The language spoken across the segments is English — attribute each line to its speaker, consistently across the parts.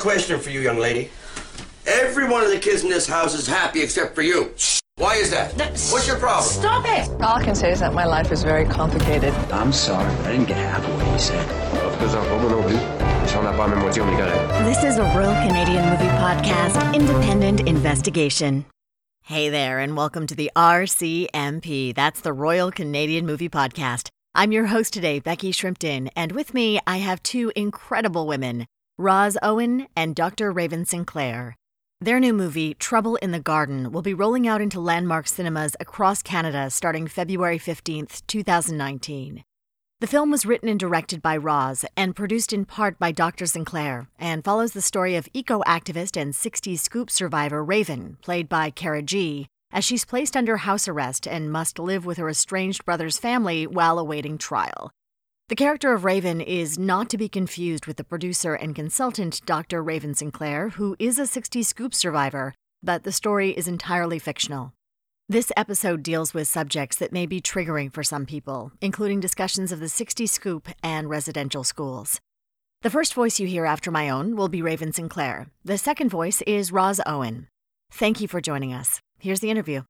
Speaker 1: a question for you, young lady. Every one of the kids in this house is happy except for you. Why is that? What's your problem?
Speaker 2: Stop it!
Speaker 3: All I can say is that my life is very complicated.
Speaker 4: I'm sorry, but I didn't get half of what you said.
Speaker 5: Deux enfants, moi non plus. Si on n'a pas la même moitié, on est correct.
Speaker 6: This is a Royal Canadian Movie Podcast, independent investigation. Hey there, and welcome to the RCMP. That's the Royal Canadian Movie Podcast. I'm your host today, Becky Shrimpton, and with me, I have two incredible women, Roz Owen and Dr. Raven Sinclair. Their new movie, Trouble in the Garden, will be rolling out into landmark cinemas across Canada starting February 15, 2019. The film was written and directed by Roz and produced in part by Dr. Sinclair and follows the story of eco activist and 60s scoop survivor Raven, played by Cara Gee, as she's placed under house arrest and must live with her estranged brother's family while awaiting trial. The character of Raven is not to be confused with the producer and consultant Dr. Raven Sinclair, who is a 60 scoop survivor, but the story is entirely fictional. This episode deals with subjects that may be triggering for some people, including discussions of the 60 scoop and residential schools. The first voice you hear after my own will be Raven Sinclair. The second voice is Roz Owen. Thank you for joining us. Here's the interview.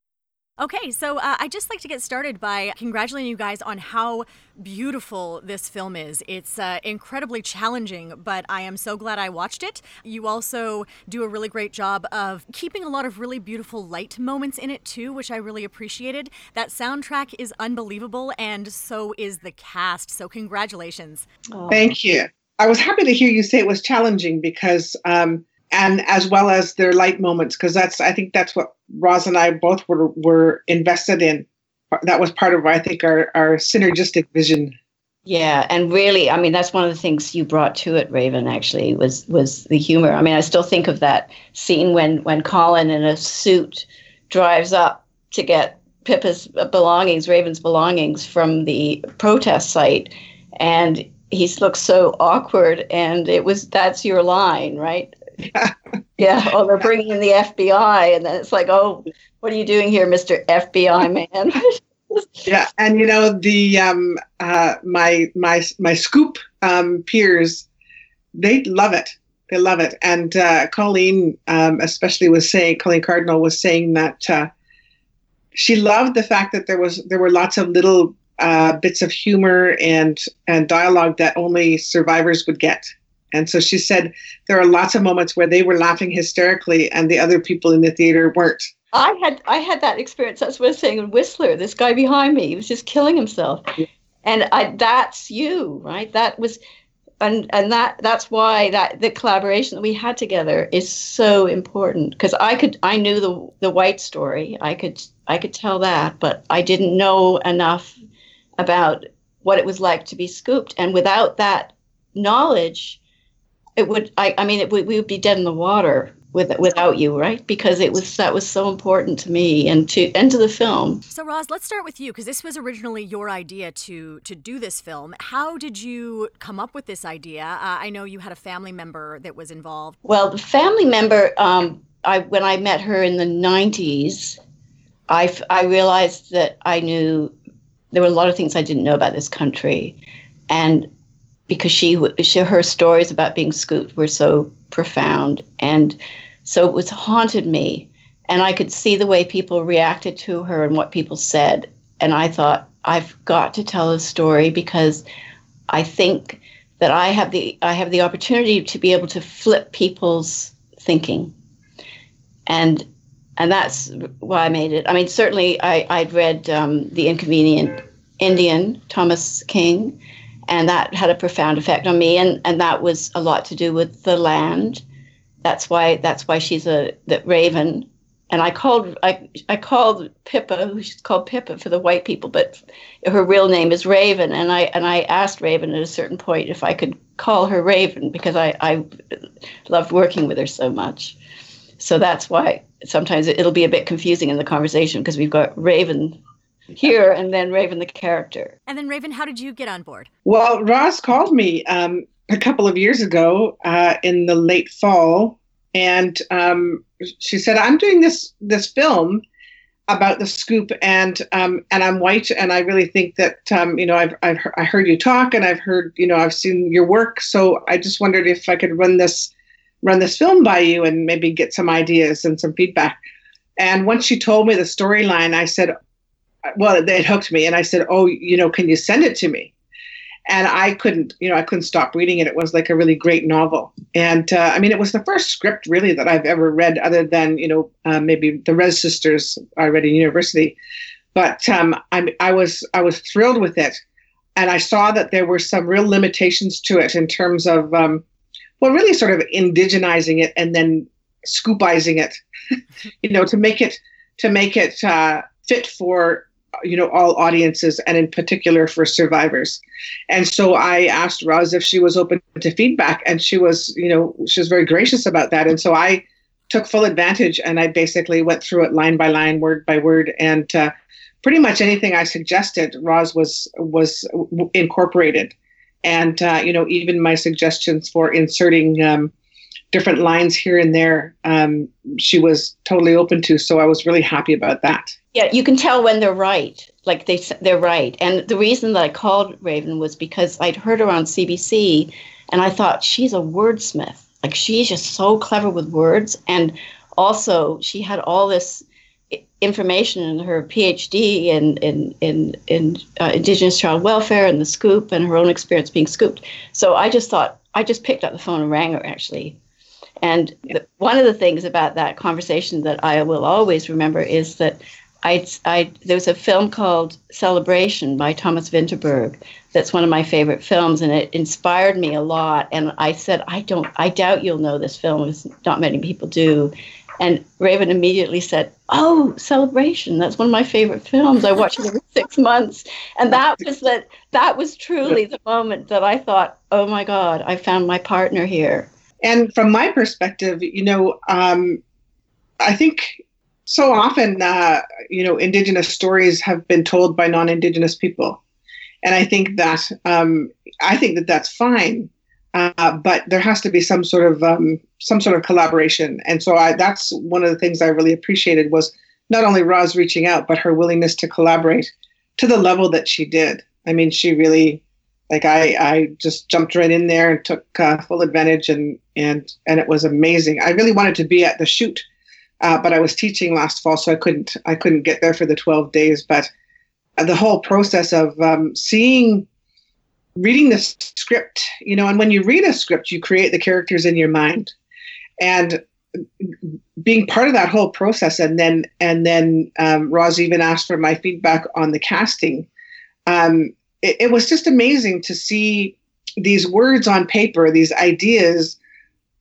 Speaker 6: Okay, so uh, I'd just like to get started by congratulating you guys on how beautiful this film is. It's uh, incredibly challenging, but I am so glad I watched it. You also do a really great job of keeping a lot of really beautiful light moments in it, too, which I really appreciated. That soundtrack is unbelievable, and so is the cast. So, congratulations.
Speaker 7: Thank you. I was happy to hear you say it was challenging because, um, and as well as their light moments, because that's I think that's what Roz and I both were were invested in. That was part of I think our our synergistic vision.
Speaker 2: Yeah, and really, I mean, that's one of the things you brought to it, Raven. Actually, was was the humor. I mean, I still think of that scene when when Colin in a suit drives up to get Pippa's belongings, Raven's belongings, from the protest site, and he looks so awkward. And it was that's your line, right? Yeah. yeah. Oh, they're bringing in the FBI, and then it's like, oh, what are you doing here, Mister FBI man?
Speaker 7: yeah, and you know the um, uh, my my my scoop um, peers, they love it. They love it, and uh, Colleen um, especially was saying, Colleen Cardinal was saying that uh, she loved the fact that there was there were lots of little uh, bits of humor and and dialogue that only survivors would get. And so she said there are lots of moments where they were laughing hysterically and the other people in the theater weren't.
Speaker 2: I had I had that experience. That's what I was saying in Whistler. This guy behind me, he was just killing himself, and I, that's you, right? That was, and and that that's why that the collaboration that we had together is so important because I could I knew the the white story. I could I could tell that, but I didn't know enough about what it was like to be scooped, and without that knowledge, it would I, I mean it would, we would be dead in the water with without you right because it was that was so important to me and to and to the film
Speaker 6: So, Roz, let's start with you because this was originally your idea to to do this film. How did you come up with this idea? Uh, I know you had a family member that was involved.
Speaker 2: well the family member um i when i met her in the 90s i f- i realized that i knew there were a lot of things i didn't know about this country and because she, she her stories about being scooped were so profound. And so it was haunted me. And i could see the way people reacted to her and what people said. And i thought i've got to tell a story because i think that i have the i have the opportunity to be able to flip people's thinking. And and that's why i made it. I mean certainly i i'd read um, the inconvenient indian thomas king and that had a profound effect on me and and that was a lot to do with the land. That's why that's why she's a that raven. And i called i i called pippa who she's called pippa for the white people but her real name is raven. And i and i asked raven at a certain point if i could call her raven because i i loved working with her so much. So that's why sometimes it- it'll be a bit confusing in the conversation because we've got raven here and then raven the character
Speaker 6: And then, Raven, how did you get on board?
Speaker 7: Well, Roz called me um, a couple of years ago uh, in the late fall, and um, she said, "I'm doing this this film about the scoop, and um, and I'm white, and I really think that um, you know I've I've he- I heard you talk, and I've heard you know I've seen your work, so I just wondered if I could run this run this film by you and maybe get some ideas and some feedback. And once she told me the storyline, I said, well, it hooked me. And I said, oh, you know, can you send it to me? And I couldn't, you know, I couldn't stop reading it. It was like a really great novel. And uh, I mean, it was the first script really that I've ever read, other than, you know, uh, maybe the Rez Sisters I read in university. But um, I, I was I was thrilled with it, and I saw that there were some real limitations to it in terms of, um, well, really sort of indigenizing it and then scoopizing it, you know, to make it to make it uh, fit for you know all audiences and in particular for survivors. And so i asked roz if she was open to feedback and she was you know she was very gracious about that. And so i took full advantage and i basically went through it line by line word by word. And uh, pretty much anything i suggested roz was was incorporated. And uh, you know even my suggestions for inserting um, different lines here and there um, she was totally open to. So i was really happy about that
Speaker 2: yeah, you can tell when they're right. Like they they're right. And the reason that I called Raven was because I'd heard her on CBC, and I thought she's a wordsmith. Like she's just so clever with words, and also she had all this information in her PhD in in in, in uh, Indigenous child welfare and the scoop and her own experience being scooped. So I just thought I just picked up the phone and rang her actually. And the, one of the things about that conversation that I will always remember is that I, I there was a film called Celebration by Thomas Vinterberg. That's one of my favorite films and it inspired me a lot. And I said I don't I doubt you'll know this film as not many people do. And Raven immediately said oh Celebration that's one of my favorite films. I watch it every 6 months. And that was that that was truly the moment that I thought oh my god I found my partner here.
Speaker 7: And from my perspective you know um, I think so often, uh, you know, Indigenous stories have been told by non-Indigenous people, and I think that um, I think that that's fine. Uh, but there has to be some sort of um, some sort of collaboration, and so I, that's one of the things I really appreciated was not only Roz reaching out, but her willingness to collaborate to the level that she did. I mean, she really, like, I I just jumped right in there and took uh, full advantage, and and and it was amazing. I really wanted to be at the shoot uh, but I was teaching last fall, so I couldn't I couldn't get there for the 12 days. But the whole process of um, seeing, reading the script, you know, and when you read a script, you create the characters in your mind, and being part of that whole process, and then and then um, Roz even asked for my feedback on the casting. Um, it, it was just amazing to see these words on paper, these ideas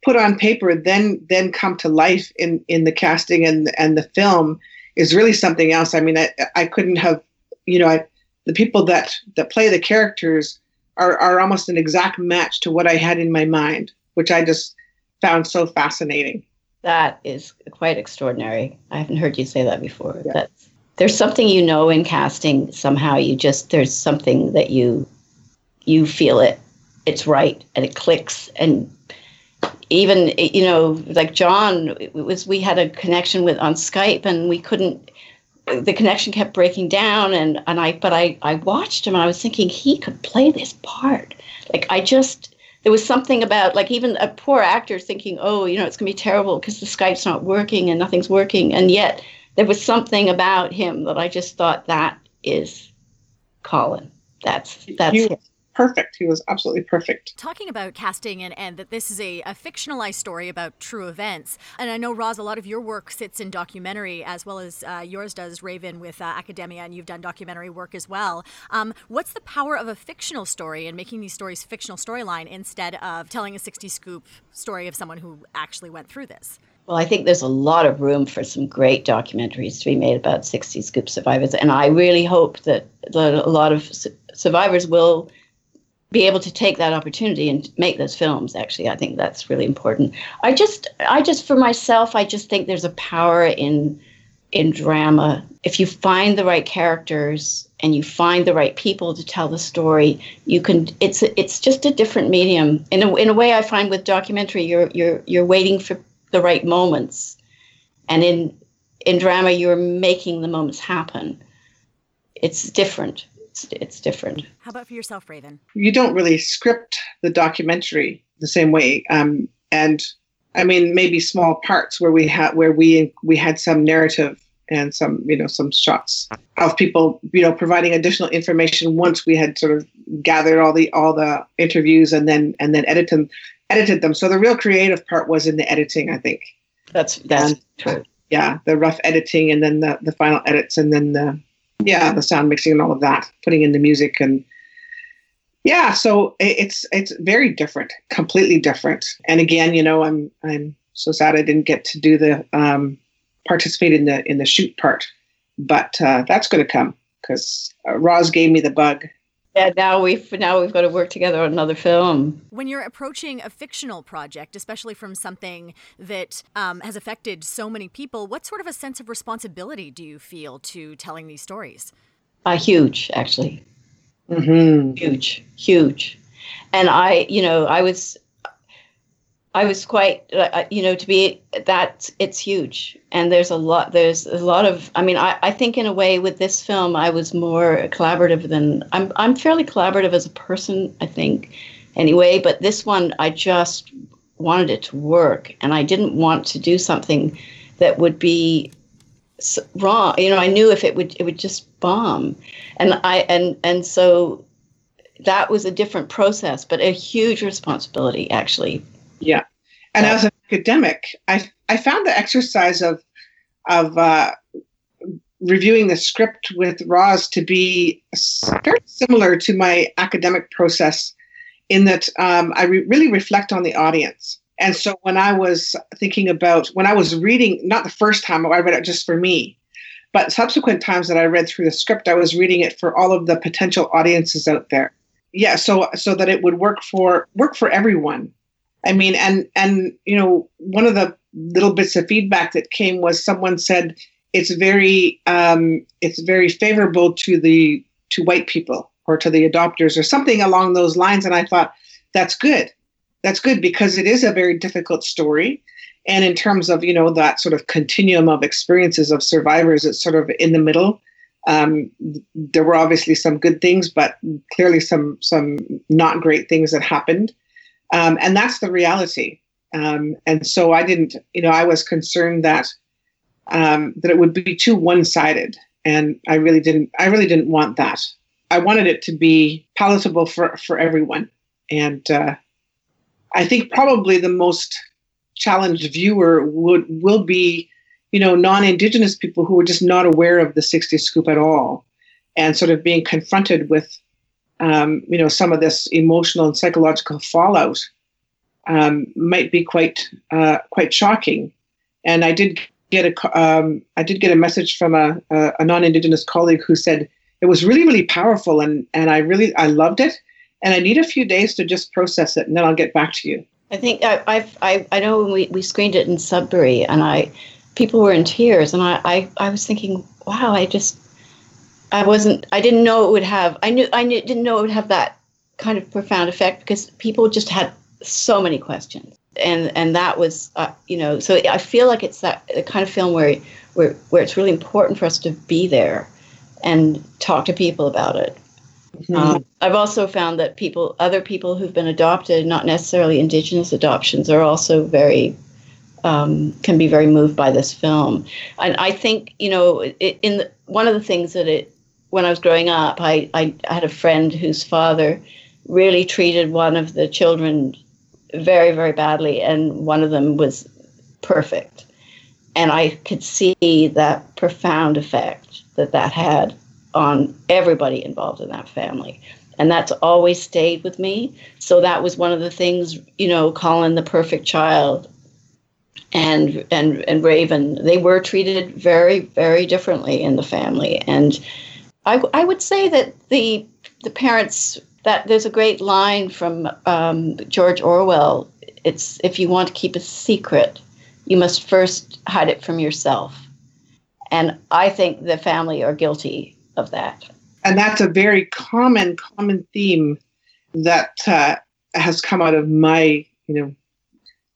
Speaker 7: put on paper then then come to life in in the casting and and the film is really something else. I mean i i couldn't have you know I, the people that that play the characters are are almost an exact match to what i had in my mind which i just found so fascinating.
Speaker 2: That is quite extraordinary. I haven't heard you say that before yeah. that's there's something you know in casting somehow you just there's something that you you feel it it's right and it clicks and even you know like Jon it was we had a connection with on skype and we couldn't the connection kept breaking down and and i but i i watched him and i was thinking he could play this part. Like i just there was something about like even a poor actor thinking oh you know it's going to be terrible because the skype's not working and nothing's working and yet there was something about him that i just thought that is colin. That's that's him
Speaker 7: perfect. He was absolutely perfect.
Speaker 6: Talking about casting and, and that this is a, a fictionalized story about true events. And I know, Roz, a lot of your work sits in documentary as well as uh, yours does, Raven, with uh, academia, and you've done documentary work as well. Um, what's the power of a fictional story and making these stories fictional storyline instead of telling a 60 scoop story of someone who actually went through this?
Speaker 2: Well, I think there's a lot of room for some great documentaries to be made about 60 Scoop survivors. And I really hope that, that a lot of su- survivors will be able to take that opportunity and make those films actually. I think that's really important. I just i just for myself i just think there's a power in in drama. If you find the right characters and you find the right people to tell the story you can it's it's just a different medium. In a, in a way i find with documentary you're you're you're waiting for the right moments. And in in drama you're making the moments happen. It's different it's it's different.
Speaker 6: How about for yourself, Raven?
Speaker 7: You don't really script the documentary the same way, um, and I mean, maybe small parts where we had where we we had some narrative and some you know some shots of people you know providing additional information once we had sort of gathered all the all the interviews and then and then edited them edited them. So the real creative part was in the editing, I think.
Speaker 2: That's that's
Speaker 7: And,
Speaker 2: true.
Speaker 7: Yeah, the rough editing and then the the final edits and then the yeah the sound mixing and all of that, putting in the music and yeah. So it's it's very different, completely different. And again, you know, I'm I'm so sad I didn't get to do the um, participate in the in the shoot part, but uh, that's going to come because uh, Roz gave me the bug.
Speaker 2: Yeah, now we've now we've got to work together on another film.
Speaker 6: When you're approaching a fictional project, especially from something that um, has affected so many people, what sort of a sense of responsibility do you feel to telling these stories?
Speaker 2: Uh, huge, actually.
Speaker 7: Mm-hmm.
Speaker 2: huge huge and i you know i was i was quite uh, you know to be that it's huge. And there's a lot there's a lot of i mean I, I think in a way with this film i was more collaborative than i'm i'm fairly collaborative as a person i think anyway. But this one i just wanted it to work. And i didn't want to do something that would be wrong. You know i knew if it would it would just bomb. And i and and so that was a different process but a huge responsibility actually
Speaker 7: and as an academic, I I found the exercise of of uh, reviewing the script with Roz to be very similar to my academic process, in that um, I re- really reflect on the audience. And so when I was thinking about when I was reading, not the first time I read it just for me, but subsequent times that I read through the script, I was reading it for all of the potential audiences out there. Yeah, so so that it would work for work for everyone. I mean, and and you know, one of the little bits of feedback that came was someone said it's very um, it's very favorable to the to white people or to the adopters or something along those lines, and I thought that's good. That's good because it is a very difficult story, and in terms of you know that sort of continuum of experiences of survivors, it's sort of in the middle. Um, there were obviously some good things, but clearly some some not great things that happened um, and that's the reality. Um, and so I didn't, you know, I was concerned that um, that it would be too one-sided, and I really didn't. I really didn't want that. I wanted it to be palatable for for everyone, and uh, I think probably the most challenged viewer would will be, you know, non-indigenous people who are just not aware of the 60s scoop at all, and sort of being confronted with um, you know, some of this emotional and psychological fallout um, might be quite uh, quite shocking. And I did get a um, I did get a message from a, a, a non-indigenous colleague who said it was really really powerful and and I really I loved it. And I need a few days to just process it, and then I'll get back to you.
Speaker 2: I think I, I've, I, I know when we, we screened it in Sudbury and I, people were in tears and I, I, I was thinking, wow, I just, I wasn't, I didn't know it would have, I knew, I knew, didn't know it would have that kind of profound effect because people just had so many questions. And, and that was, uh, you know, so I feel like it's that the kind of film where, where, where it's really important for us to be there and talk to people about it. Um, I've also found that people, other people who've been adopted, not necessarily Indigenous adoptions, are also very um, can be very moved by this film. And I think you know, it, in the, one of the things that it when I was growing up, I, I had a friend whose father really treated one of the children very very badly, and one of them was perfect, and I could see that profound effect that that had on everybody involved in that family. And that's always stayed with me. So that was one of the things, you know, Colin the perfect child and and and Raven, they were treated very, very differently in the family. And I, I would say that the the parents that there's a great line from um, George Orwell. It's if you want to keep a secret, you must first hide it from yourself. And I think the family are guilty of that.
Speaker 7: and that's a very common common theme that uh, has come out of my you know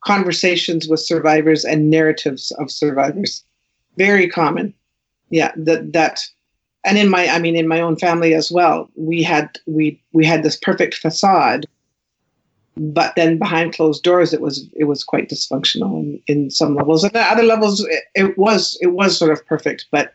Speaker 7: conversations with survivors and narratives of survivors very common yeah that that and in my i mean in my own family as well we had we we had this perfect facade but then behind closed doors, it was it was quite dysfunctional in, in some levels, and at other levels, it, it was it was sort of perfect. But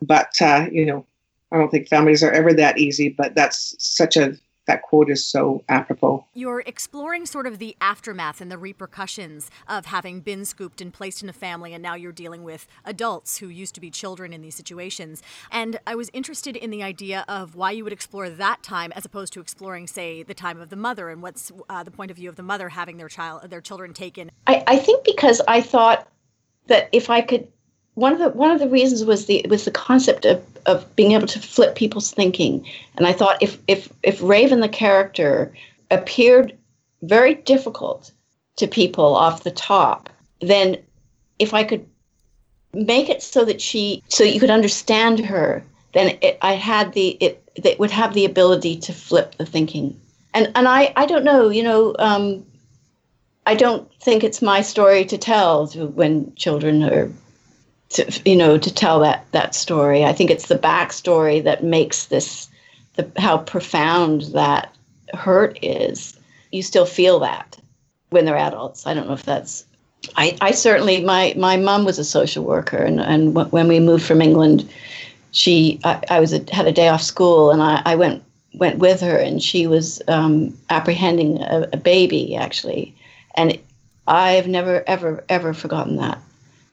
Speaker 7: but uh, you know, I don't think families are ever that easy. But that's such a that quote is so apropos.
Speaker 6: You're exploring sort of the aftermath and the repercussions of having been scooped and placed in a family, and now you're dealing with adults who used to be children in these situations. And I was interested in the idea of why you would explore that time as opposed to exploring, say, the time of the mother and what's uh, the point of view of the mother having their child, their children taken.
Speaker 2: I, I think because I thought that if I could one of the one of the reasons was the was the concept of of being able to flip people's thinking. And I thought if if if Raven the character appeared very difficult to people off the top, then if I could make it so that she so you could understand her, then it, I had the it would have the ability to flip the thinking. And and I I don't know, you know, um, I don't think it's my story to tell when children are to you know to tell that that story. I think it's the backstory that makes this the how profound that hurt is. You still feel that when they're adults. I don't know if that's. I, I certainly my my mom was a social worker and and when we moved from England, she I, I was a, had a day off school and I, I went went with her and she was um, apprehending a, a baby actually, and I've never ever ever forgotten that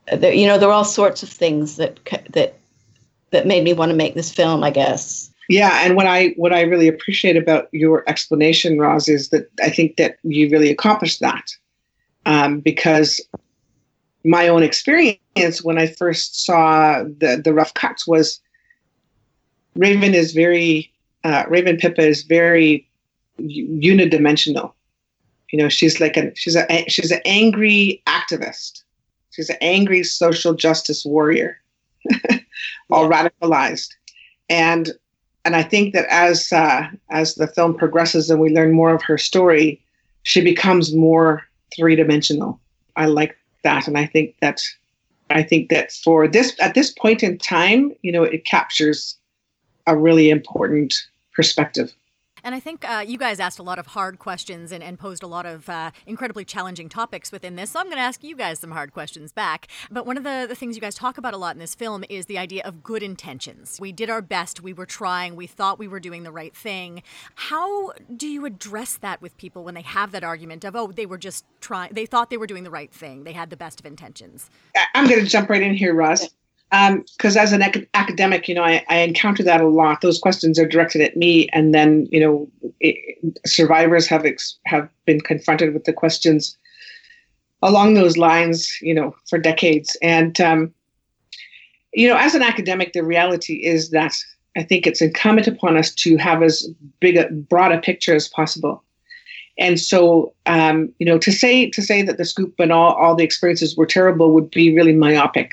Speaker 2: there, you know, there are all sorts of things that that that made me want to make this film. I guess.
Speaker 7: Yeah, and what I what I really appreciate about your explanation, Roz, is that I think that you really accomplished that um, because my own experience when I first saw the the rough cuts was Raven is very uh, Raven Pippa is very unidimensional. You know, she's like a she's a she's an angry activist She's an angry social justice warrior, all yeah. radicalized, and and I think that as uh, as the film progresses and we learn more of her story, she becomes more three dimensional. I like that, and I think that I think that for this at this point in time, you know, it captures a really important perspective.
Speaker 6: And I think uh, you guys asked a lot of hard questions and, and posed a lot of uh, incredibly challenging topics within this. So I'm going to ask you guys some hard questions back. But one of the, the things you guys talk about a lot in this film is the idea of good intentions. We did our best, we were trying, we thought we were doing the right thing. How do you address that with people when they have that argument of, oh, they were just trying, they thought they were doing the right thing, they had the best of intentions?
Speaker 7: I'm going to jump right in here, Roz because um, as an ac- academic, you know, I, I, encounter that a lot. Those questions are directed at me, and then you know, it, survivors have ex- have been confronted with the questions along those lines, you know, for decades. And um, you know, as an academic, the reality is that I think it's incumbent upon us to have as big a broad a picture as possible. And so, um, you know, to say to say that the scoop and all all the experiences were terrible would be really myopic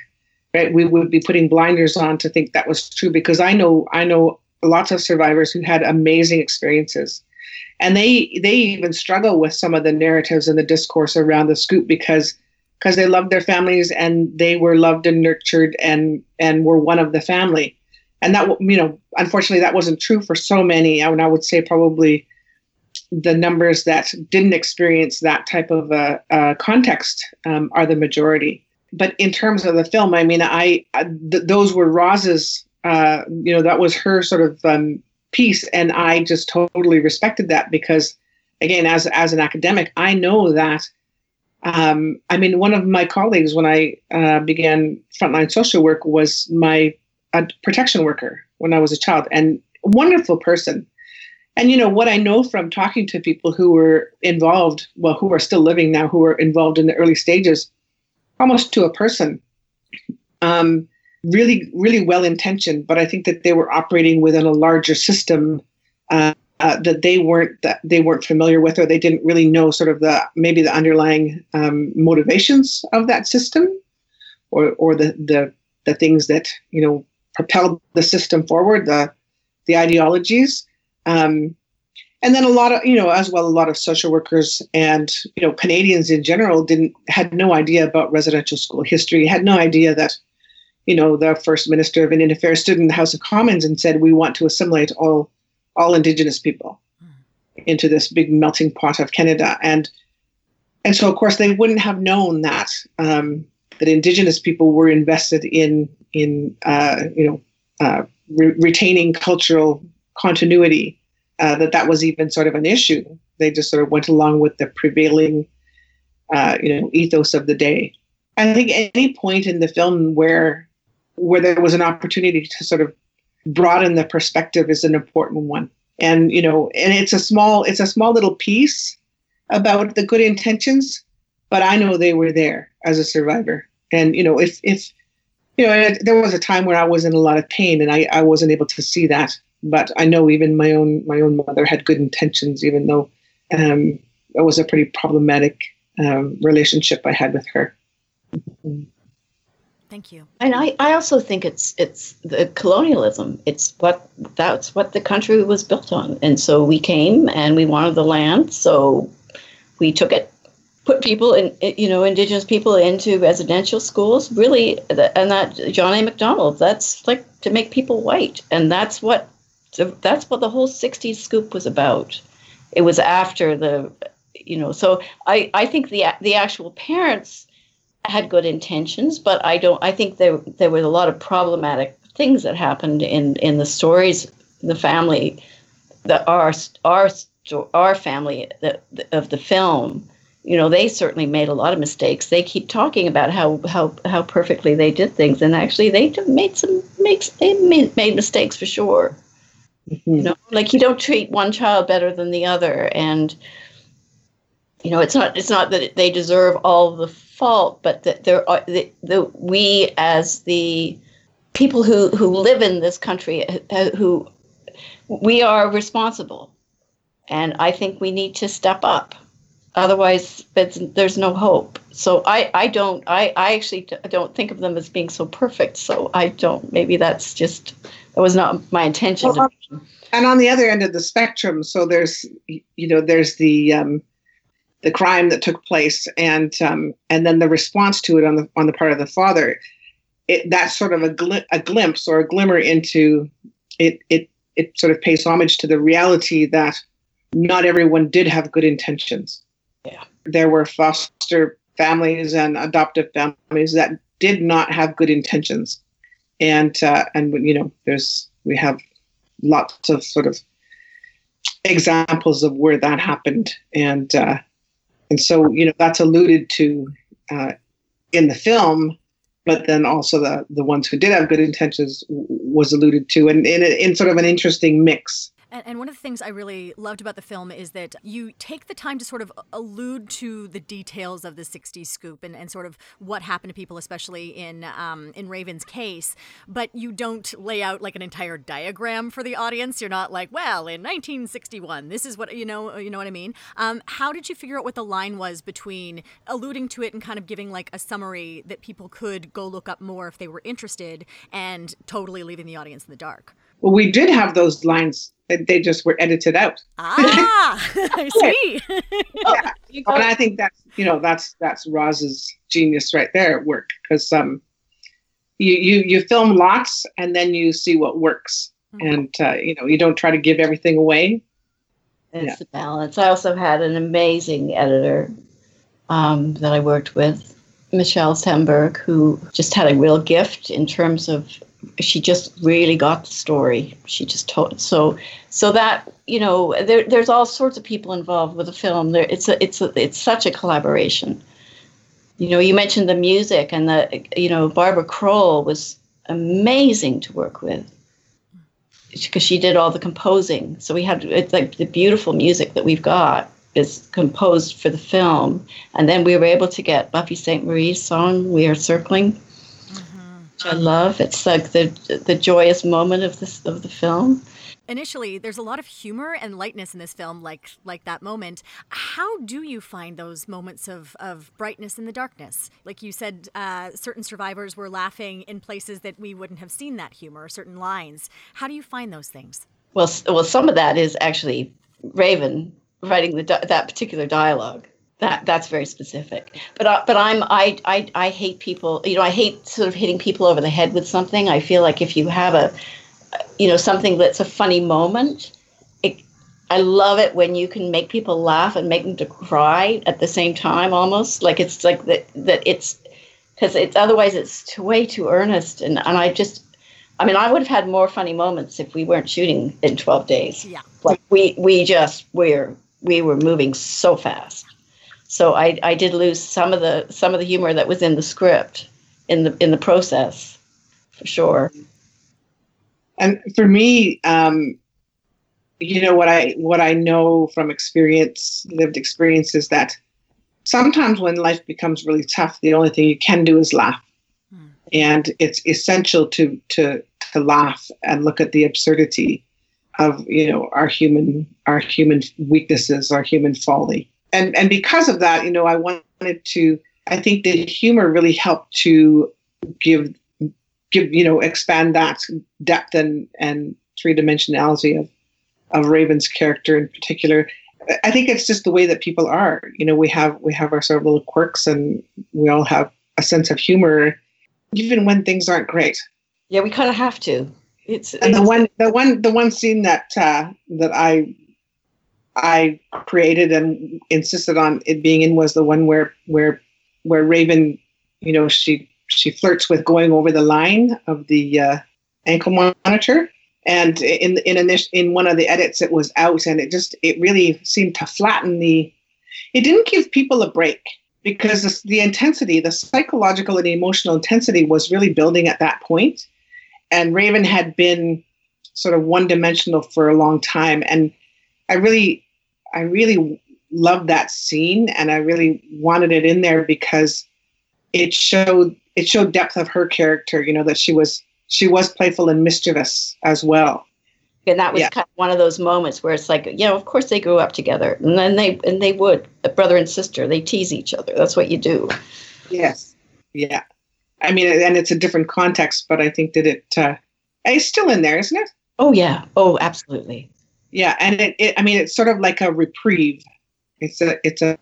Speaker 7: right? We would be putting blinders on to think that was true because I know I know lots of survivors who had amazing experiences. And they they even struggle with some of the narratives and the discourse around the scoop because because they loved their families and they were loved and nurtured and and were one of the family. And that you know, unfortunately, that wasn't true for so many. I, I would say probably the numbers that didn't experience that type of a, a context um, are the majority but in terms of the film, I mean, I, I th- those were Roz's. Uh, you know, that was her sort of um, piece, and I just totally respected that because, again, as as an academic, I know that. Um, I mean, one of my colleagues when I uh, began frontline social work was my protection worker when I was a child, and wonderful person. And you know what I know from talking to people who were involved, well, who are still living now, who were involved in the early stages almost to a person. Um, really, really well intentioned, but I think that they were operating within a larger system uh, uh, that they weren't that they weren't familiar with, or they didn't really know sort of the maybe the underlying um, motivations of that system, or or the the the things that you know propelled the system forward, the the ideologies. Um, and then a lot of you know as well a lot of social workers and you know canadians in general didn't had no idea about residential school history had no idea that you know the first minister of indian affairs stood in the house of commons and said we want to assimilate all all indigenous people into this big melting pot of Canada, and and so of course they wouldn't have known that um, that Indigenous people were invested in in uh, you know uh, re- retaining cultural continuity, uh, that that was even sort of an issue. They just sort of went along with the prevailing uh, you know ethos of the day. I think any point in the film where where there was an opportunity to sort of broaden the perspective is an important one. And you know, and it's a small it's a small little piece about the good intentions, but I know they were there as a survivor. And you know, if if you know, there was a time where I was in a lot of pain and I, I wasn't able to see that. But I know even my own my own mother had good intentions, even though um, it was a pretty problematic um, relationship I had with her.
Speaker 6: Thank you.
Speaker 2: And I, I also think it's it's the colonialism. It's what that's what the country was built on. And so we came and we wanted the land, so we took it, put people in you know indigenous people into residential schools. Really, and that John A. Macdonald. That's like to make people white, and that's what that's what the whole '60s scoop was about. It was after the, you know. So I I think the the actual parents had good intentions, but I don't. I think there there was a lot of problematic things that happened in in the stories, the family, the our our our family the, of the film. You know, they certainly made a lot of mistakes. They keep talking about how how how perfectly they did things, and actually they made some makes they made mistakes for sure. Mm-hmm. You know, like you don't treat one child better than the other, and you know, it's not it's not that they deserve all the fault, but that there are the, the we as the people who who live in this country uh, who we are responsible, and I think we need to step up. Otherwise, there's no hope. So I, I don't I, I actually don't think of them as being so perfect. So I don't. Maybe that's just that was not my intention. Well,
Speaker 7: and on the other end of the spectrum, so there's you know there's the um, the crime that took place and um, and then the response to it on the on the part of the father it that's sort of a, glim- a glimpse or a glimmer into it it it sort of pays homage to the reality that not everyone did have good intentions.
Speaker 2: Yeah.
Speaker 7: There were foster families and adoptive families that did not have good intentions and uh, and you know there's we have lots of sort of examples of where that happened and uh, and so, you know, that's alluded to uh, in the film, but then also the the ones who did have good intentions was alluded to, and in, in sort of an interesting mix.
Speaker 6: And, and, one of the things I really loved about the film is that you take the time to sort of allude to the details of the 60s scoop and, and sort of what happened to people, especially in um, in Raven's case, but you don't lay out like an entire diagram for the audience. You're not like, well, in 1961, this is what, you know, you know what I mean? Um, how did you figure out what the line was between alluding to it and kind of giving like a summary that people could go look up more if they were interested and totally leaving the audience in the dark?
Speaker 7: Well, we did have those lines they just were edited out.
Speaker 6: Ah, I see.
Speaker 7: yeah. And I think that's you know that's that's Roz's genius right there at work because um, you you you film lots and then you see what works, mm-hmm. and uh, you know you don't try to give everything away.
Speaker 2: It's yeah. the balance. I also had an amazing editor um, that I worked with, Michelle Semberg, who just had a real gift in terms of she just really got the story. She just told so so that you know there, there's all sorts of people involved with the film. There it's a it's a, it's such a collaboration. You know, you mentioned the music and the you know Barbara Kroll was amazing to work with because she did all the composing. So we had it's like the beautiful music that we've got is composed for the film, and then we were able to get Buffy Sainte-Marie's song "We Are Circling." Which I love. It's like the the joyous moment of this of the film.
Speaker 6: Initially, there's a lot of humor and lightness in this film, like like that moment. How do you find those moments of, of brightness in the darkness? Like you said, uh, certain survivors were laughing in places that we wouldn't have seen that humor, certain lines. How do you find those things?
Speaker 2: Well, well, some of that is actually Raven writing the that particular dialogue that that's very specific but uh, but i'm I, I i hate people you know i hate sort of hitting people over the head with something i feel like if you have a you know something that's a funny moment it I love it when you can make people laugh and make them to cry at the same time, almost like it's like that. That it's because it's otherwise it's too, way too earnest, and and I just, I mean, I would have had more funny moments if we weren't shooting in twelve days.
Speaker 6: Yeah.
Speaker 2: Like we we just we're we were moving so fast, so I I did lose some of the some of the humor that was in the script in the in the process, for sure.
Speaker 7: And for me, um, you know what I what I know from experience, lived experience, is that sometimes when life becomes really tough, the only thing you can do is laugh, and it's essential to to to laugh and look at the absurdity of you know our human our human weaknesses, our human folly, and and because of that, you know, I wanted to. I think the humor really helped to give give you know expand that depth and and three dimensionality of of Raven's character in particular. I think it's just the way that people are. You know, we have we have our sort of little quirks, and we all have a sense of humor, even when things aren't great.
Speaker 2: Yeah, we kind of have to. It's,
Speaker 7: And the
Speaker 2: it's-
Speaker 7: one the one the one scene that uh, that I I created and insisted on it being in was the one where where where Raven, you know, she she flirts with going over the line of the uh, ankle monitor. And in in init- in one of the edits, it was out, and it just it really seemed to flatten the. It didn't give people a break because the intensity, the psychological and emotional intensity, was really building at that point, and Raven had been sort of one dimensional for a long time, and I really, I really loved that scene, and I really wanted it in there because it showed it showed depth of her character. You know that she was she was playful and mischievous as well.
Speaker 2: and that was
Speaker 7: Yeah.
Speaker 2: kind of one of those moments where it's like, you know, of course they grew up together, and then they and they would a brother and sister. They tease each other. That's what you do.
Speaker 7: Yes. Yeah. I mean, and it's a different context, but I think that it uh, it's still in there, isn't it?
Speaker 2: Oh yeah. Oh, absolutely.
Speaker 7: Yeah, and it, it I mean, it's sort of like a reprieve. It's a it's a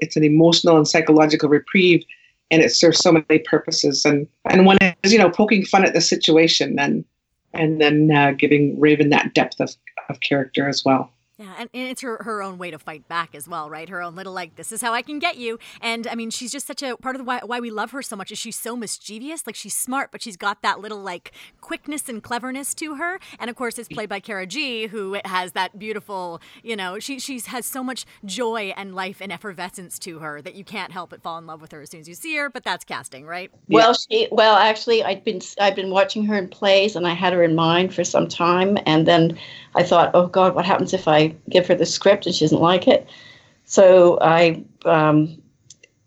Speaker 7: it's an emotional and psychological reprieve, and it serves so many purposes. And and one is you know poking fun at the situation and and then uh, giving Raven that depth of of character as well.
Speaker 6: Yeah, and, and it's her, her own way to fight back as well, right? Her own little like, this is how I can get you. And I mean, she's just such a part of the why, why we love her so much is she's so mischievous. Like she's smart, but she's got that little like quickness and cleverness to her. And of course, it's played by Cara Gee, who has that beautiful, you know, she she's has so much joy and life and effervescence to her that you can't help but fall in love with her as soon as you see her. But that's casting, right?
Speaker 2: Well, she well actually I'd been I'd been watching her in plays and I had her in mind for some time and then I thought, oh God, what happens if I give her the script and she doesn't like it? So I um,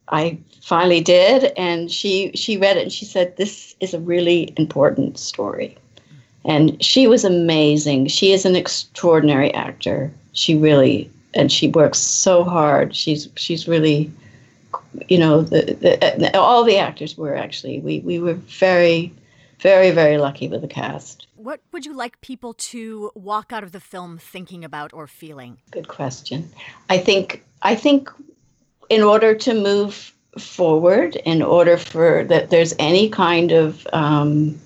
Speaker 2: I finally did and she she read it and she said this is a really important story. And she was amazing. She is an extraordinary actor. She really and she works so hard. She's she's really you know, the, the, all the actors were actually. We, we were very, very, very lucky with the cast.
Speaker 6: What would you like people to walk out of the film thinking about or feeling?
Speaker 2: Good question. I think I think in order to move forward, in order for that there's any kind of um,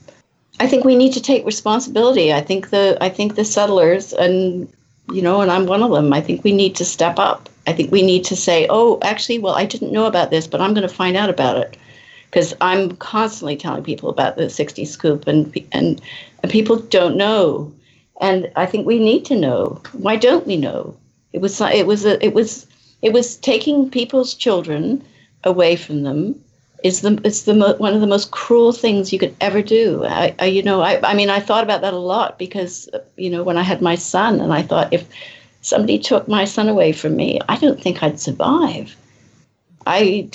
Speaker 2: I think we need to take responsibility. I think the I think the settlers and you know, and I'm one of them. I think we need to step up. I think we need to say, "Oh, actually, well, I didn't know about this, but I'm going to find out about it." Because I'm constantly telling people about the 60 scoop, and and and people don't know, and I think we need to know. Why don't we know? It was it was a, it was it was taking people's children away from them is the it's the mo- one of the most cruel things you could ever do. I, I you know I I mean I thought about that a lot because you know when I had my son and I thought if somebody took my son away from me, I don't think I'd survive. I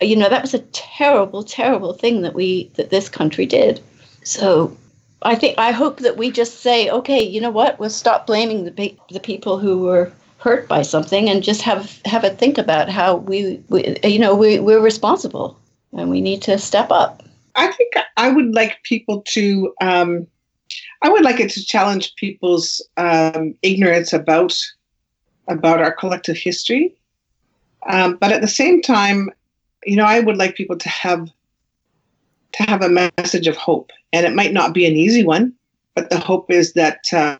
Speaker 2: you know that was a terrible terrible thing that we that this country did. So I think I hope that we just say okay, you know what? We'll stop blaming the pe- the people who were hurt by something and just have have a think about how we, we you know we we're responsible and we need to step up.
Speaker 7: I think I would like people to. Um, I would like it to challenge people's um, ignorance about about our collective history, um, but at the same time, you know, I would like people to have to have a message of hope, and it might not be an easy one, but the hope is that uh,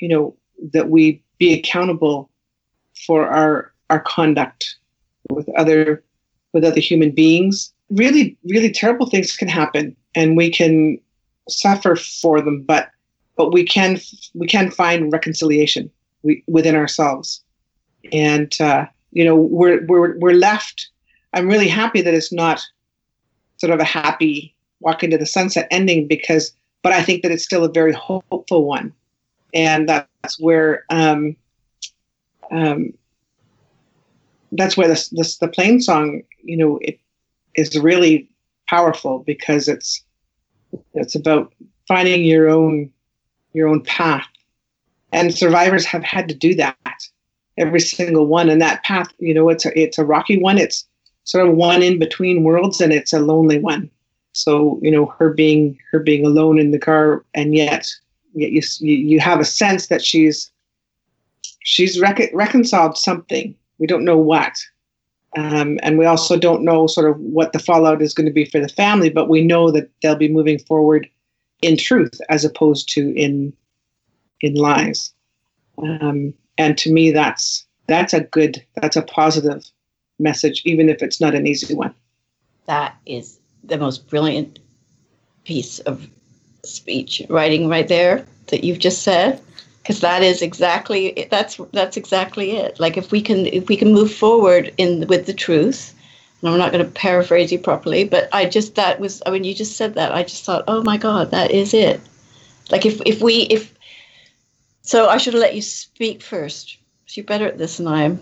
Speaker 7: you know that we be accountable for our our conduct with other with other human beings. Really, really terrible things can happen, and we can suffer for them. But but we can we can find reconciliation within ourselves, and uh, you know we're we're we're left. I'm really happy that it's not sort of a happy walk into the sunset ending because, but I think that it's still a very hopeful one, and that's where um, um, that's where this, this the plane song, you know, it is really powerful because it's it's about finding your own your own path, and survivors have had to do that every single one. And that path, you know, it's a it's a rocky one. It's sort of one in between worlds, and it's a lonely one. So you know, her being her being alone in the car, and yet, yet you you have a sense that she's she's rec- reconciled something we don't know what. Um, and we also don't know sort of what the fallout is going to be for the family, but we know that they'll be moving forward in truth as opposed to in in lies. Um, and to me, that's that's a good, that's a positive message, even if it's not an easy one.
Speaker 2: That is the most brilliant piece of speech writing right there that you've just said because that is exactly that's that's exactly it. Like if we can if we can move forward in with the truth and i'm not going to paraphrase you properly but i just that was I mean, you just said that i just thought oh my god that is it. Like if if we if so i should let you speak first. You're better at this than i am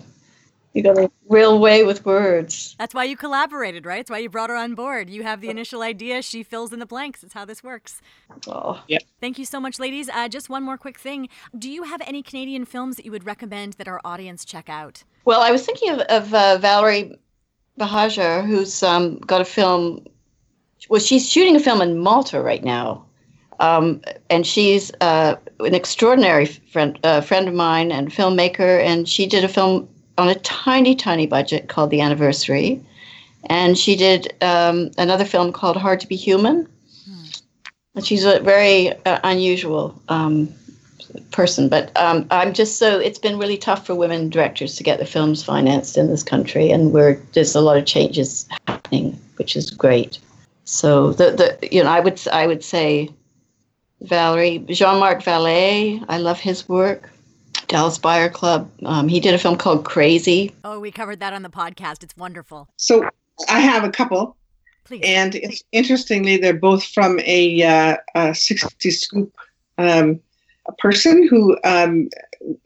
Speaker 2: you got a real way with words.
Speaker 6: That's why you collaborated, right? That's why you brought her on board. You have the initial idea, she fills in the blanks. That's how this works.
Speaker 2: Oh,
Speaker 7: yeah.
Speaker 6: Thank you so much, ladies. Uh, just one more quick thing. Do you have any Canadian films that you would recommend that our audience check out?
Speaker 2: Well, I was thinking of, of uh, Valerie Buhagiar, who's um, got a film. Well, she's shooting a film in Malta right now. Um, and she's uh, an extraordinary friend, uh, friend of mine and filmmaker. And she did a film on a tiny, tiny budget called The Anniversary. And she did um, another film called Hard to Be Human. Hmm. And she's a very uh, unusual um, person. But um, I'm just so, it's been really tough for women directors to get their films financed in this country. And where there's a lot of changes happening, which is great. So the, the you know I would I would say Valerie Jean Marc Vallée I love his work Dallas Buyer Club. Um, he did a film called Crazy.
Speaker 6: Oh, we covered that on the podcast. It's wonderful.
Speaker 7: So I have a couple.
Speaker 6: Please.
Speaker 7: And it's, interestingly, they're both from a, uh, a 60 scoop um, a person who um,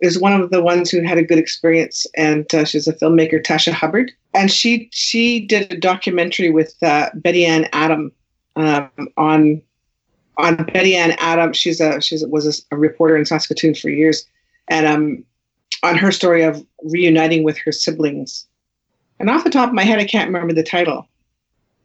Speaker 7: is one of the ones who had a good experience, and uh, she's a filmmaker, Tasha Hubbard, and she she did a documentary with uh, Betty Ann Adam um, on on Betty Ann Adam. She's a she's was a, a reporter in Saskatoon for years, and um, on her story of reuniting with her siblings. And off the top of my head, I can't remember the title.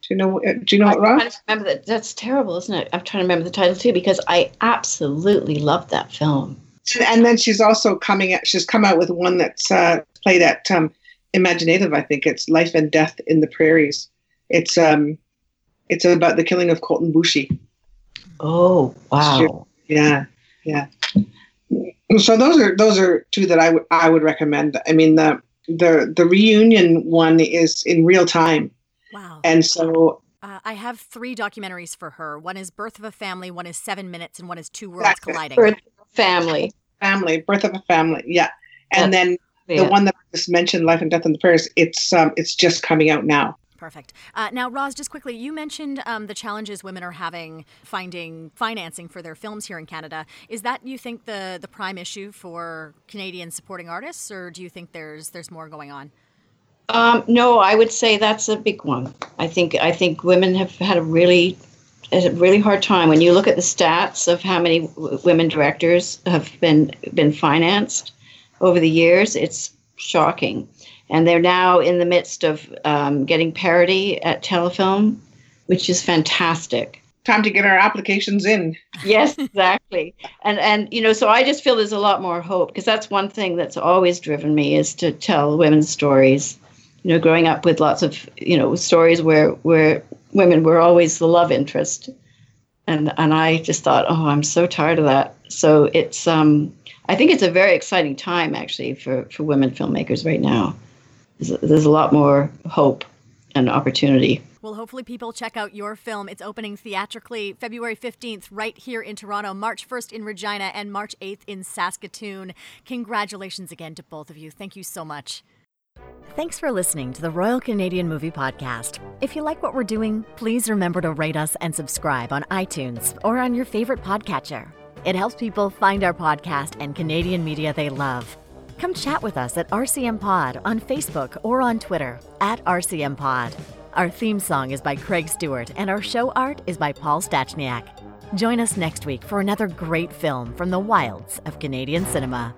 Speaker 7: Do you know? Uh, do you know it, Rob?
Speaker 2: remember that. That's terrible, isn't it? I'm trying to remember the title too because I absolutely loved that film.
Speaker 7: And then she's also coming. At, she's come out with one that's uh, played at um, imagineNATIVE. I think it's Life and Death in the Prairies. It's um, it's about the killing of Colten Boushie.
Speaker 2: Oh wow!
Speaker 7: Yeah, yeah so those are those are two that I would I would recommend. I mean the the the reunion one is in real time.
Speaker 6: Wow.
Speaker 7: And so
Speaker 6: uh, I have three documentaries for her. One is Birth of a Family, one is Seven Minutes, and one is Two Worlds Colliding.
Speaker 2: Birth of a Family.
Speaker 7: Family, Birth of a Family, yeah. And then yeah. the one that I just mentioned, Life and Death in the Prairies, it's um, it's just coming out now.
Speaker 6: Perfect. Uh, now, Roz, just quickly, you mentioned um, the challenges women are having finding financing for their films here in Canada. Is that you think the the prime issue for Canadian supporting artists, or do you think there's there's more going on?
Speaker 2: Um, no, I would say that's a big one. I think I think women have had a really a really hard time when you look at the stats of how many w- women directors have been been financed over the years. It's shocking and they're now in the midst of um, getting parity at Telefilm, which is fantastic.
Speaker 7: Time to get our applications in.
Speaker 2: yes, exactly. And and you know, so I just feel there's a lot more hope because that's one thing that's always driven me is to tell women's stories. You know, growing up with lots of you know stories where where women were always the love interest, and and I just thought, oh, I'm so tired of that. So it's um, I think it's a very exciting time actually for for women filmmakers right now. There's, a lot more hope and opportunity.
Speaker 8: Well, hopefully, people check out your film. It's opening theatrically February 15th, right here in Toronto, March 1st in Regina, and March 8th in Saskatoon. Congratulations again to both of you. Thank you so much. Thanks for listening to the Royal Canadian Movie Podcast. If you like what we're doing, please remember to rate us and subscribe on iTunes or on your favorite podcatcher. It helps people find our podcast and Canadian media they love. Come chat with us at RCM Pod on Facebook or on Twitter at RCM Pod. Our theme song is by Craig Stewart, and our show art is by Paul Stachniak. Join us next week for another great film from the wilds of Canadian cinema.